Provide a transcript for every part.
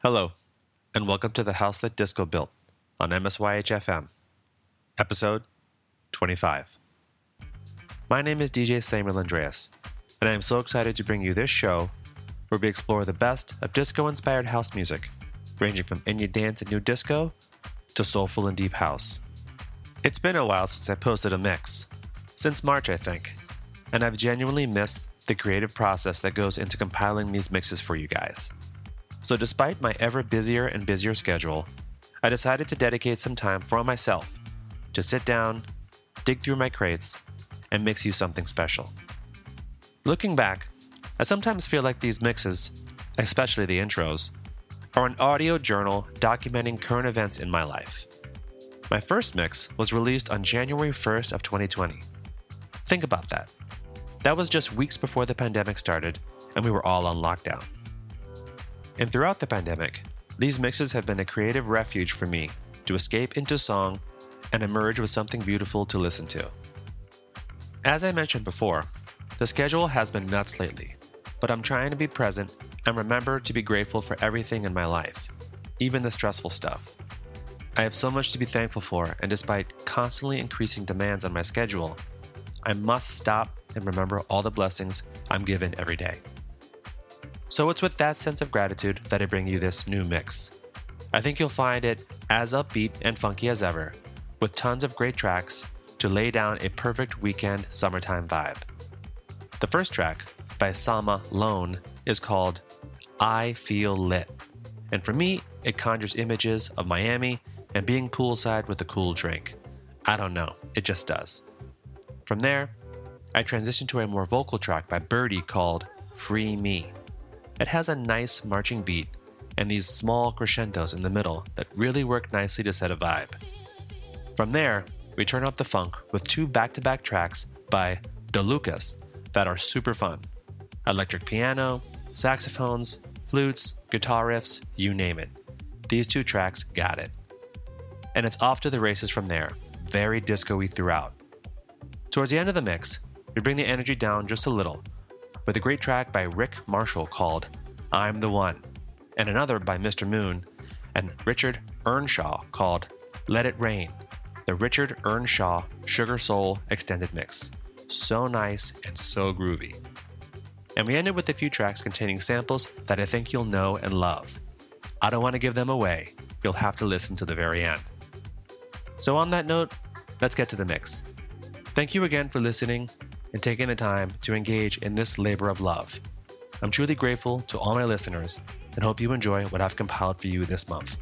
Hello, and welcome to the House That Disco Built on MSYHFM, episode 25. My name is DJ Samuel Andreas, and I am so excited to bring you this show where we explore the best of disco inspired house music, ranging from indie dance and new disco to soulful and deep house. It's been a while since I posted a mix, since March, I think, and I've genuinely missed the creative process that goes into compiling these mixes for you guys. So, despite my ever busier and busier schedule, I decided to dedicate some time for myself to sit down, dig through my crates, and mix you something special. Looking back, I sometimes feel like these mixes, especially the intros, are an audio journal documenting current events in my life. My first mix was released on January 1st of 2020. Think about that. That was just weeks before the pandemic started and we were all on lockdown. And throughout the pandemic, these mixes have been a creative refuge for me to escape into song and emerge with something beautiful to listen to. As I mentioned before, the schedule has been nuts lately, but I'm trying to be present and remember to be grateful for everything in my life, even the stressful stuff. I have so much to be thankful for, and despite constantly increasing demands on my schedule, I must stop and remember all the blessings I'm given every day. So it's with that sense of gratitude that I bring you this new mix. I think you'll find it as upbeat and funky as ever, with tons of great tracks to lay down a perfect weekend summertime vibe. The first track, by Sama Lone, is called I Feel Lit. And for me, it conjures images of Miami and being poolside with a cool drink. I don't know, it just does. From there, I transition to a more vocal track by Birdy called Free Me. It has a nice marching beat and these small crescendos in the middle that really work nicely to set a vibe. From there, we turn up the funk with two back to back tracks by DeLucas that are super fun electric piano, saxophones, flutes, guitar riffs, you name it. These two tracks got it. And it's off to the races from there, very disco y throughout. Towards the end of the mix, we bring the energy down just a little with a great track by Rick Marshall called I'm the One, and another by Mr. Moon and Richard Earnshaw called Let It Rain, the Richard Earnshaw Sugar Soul Extended Mix. So nice and so groovy. And we ended with a few tracks containing samples that I think you'll know and love. I don't want to give them away, you'll have to listen to the very end. So, on that note, let's get to the mix. Thank you again for listening and taking the time to engage in this labor of love. I'm truly grateful to all my listeners and hope you enjoy what I've compiled for you this month.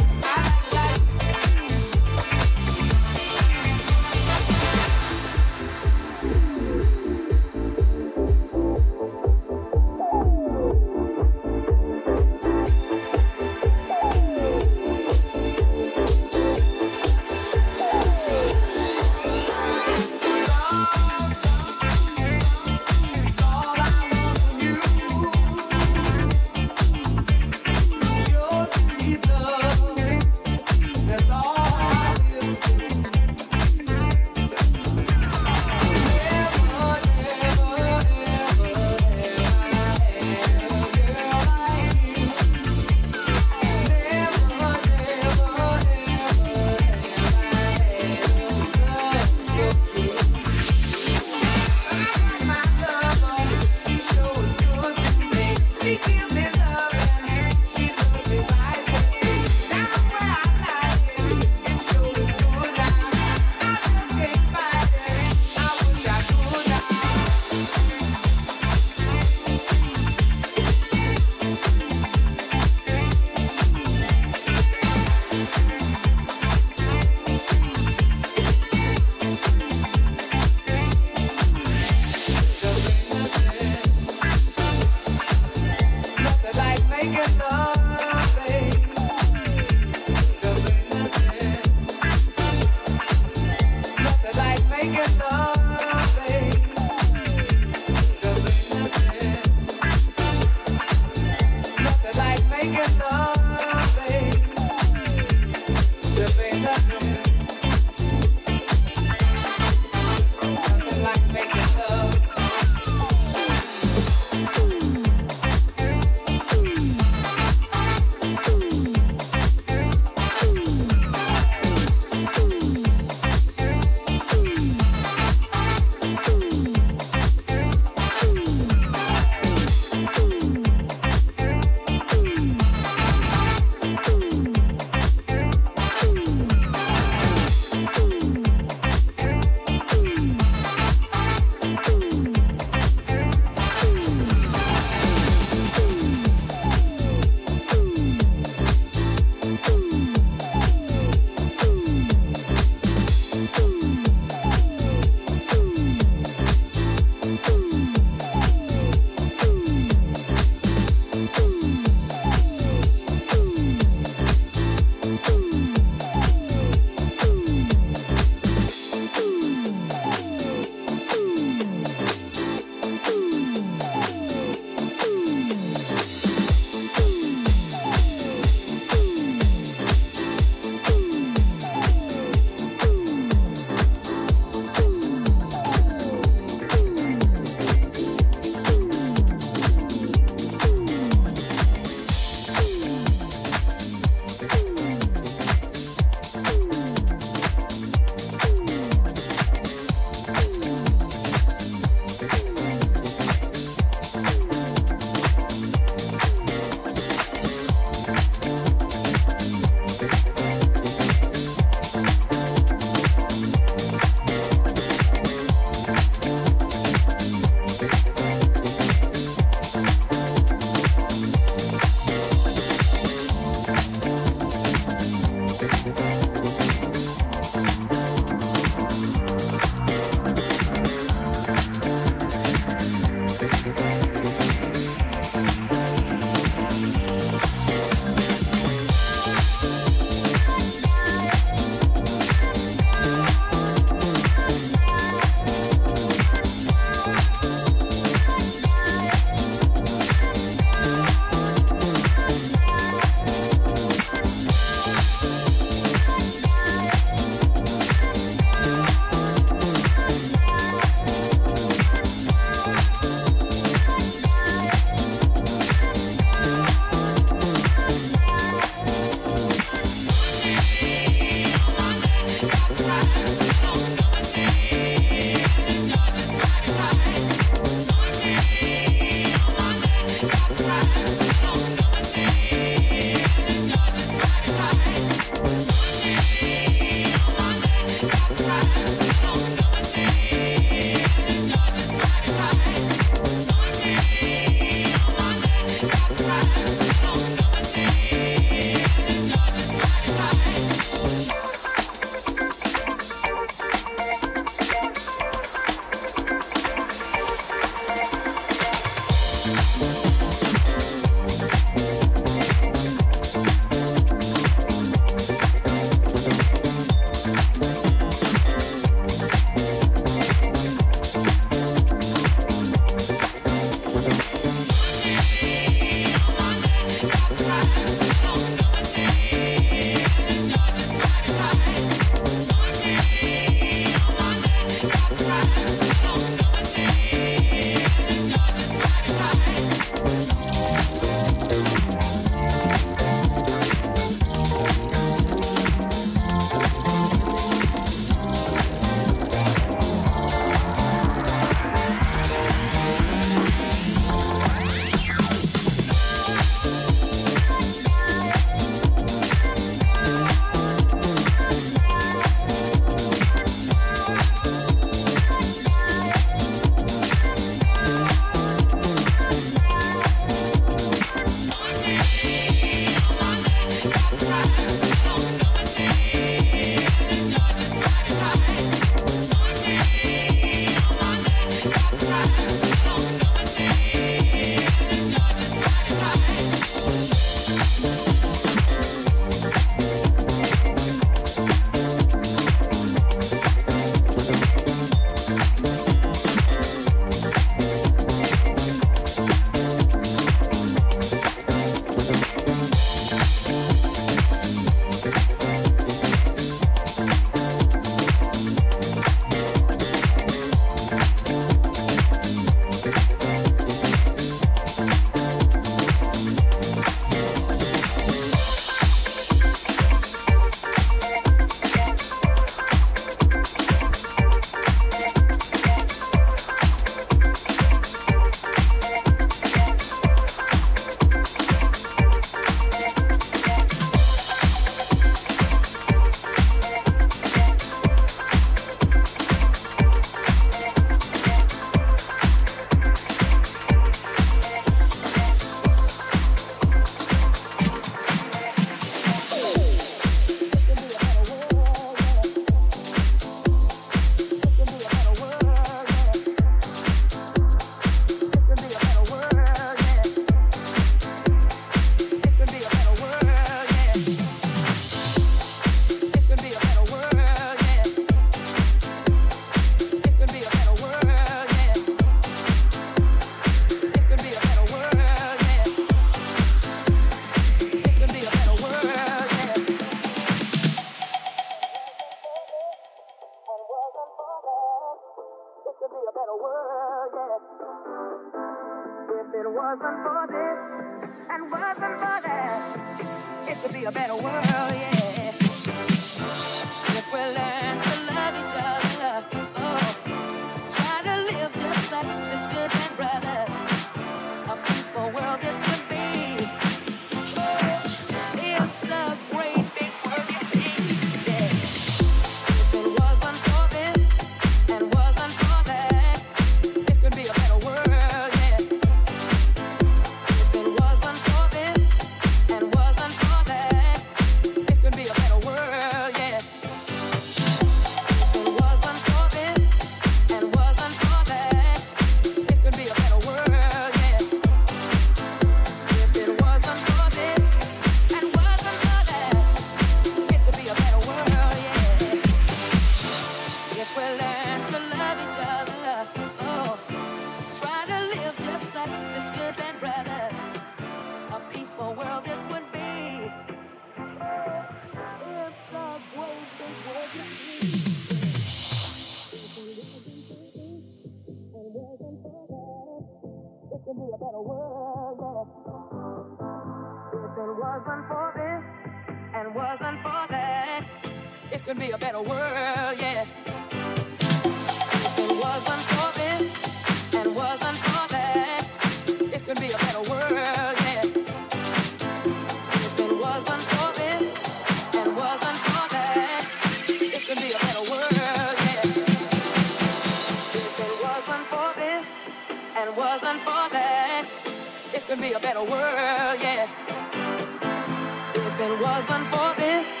it wasn't for this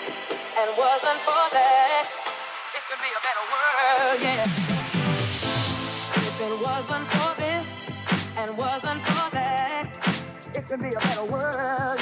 and wasn't for that, it could be a better world, yeah. If it wasn't for this and wasn't for that, it could be a better world.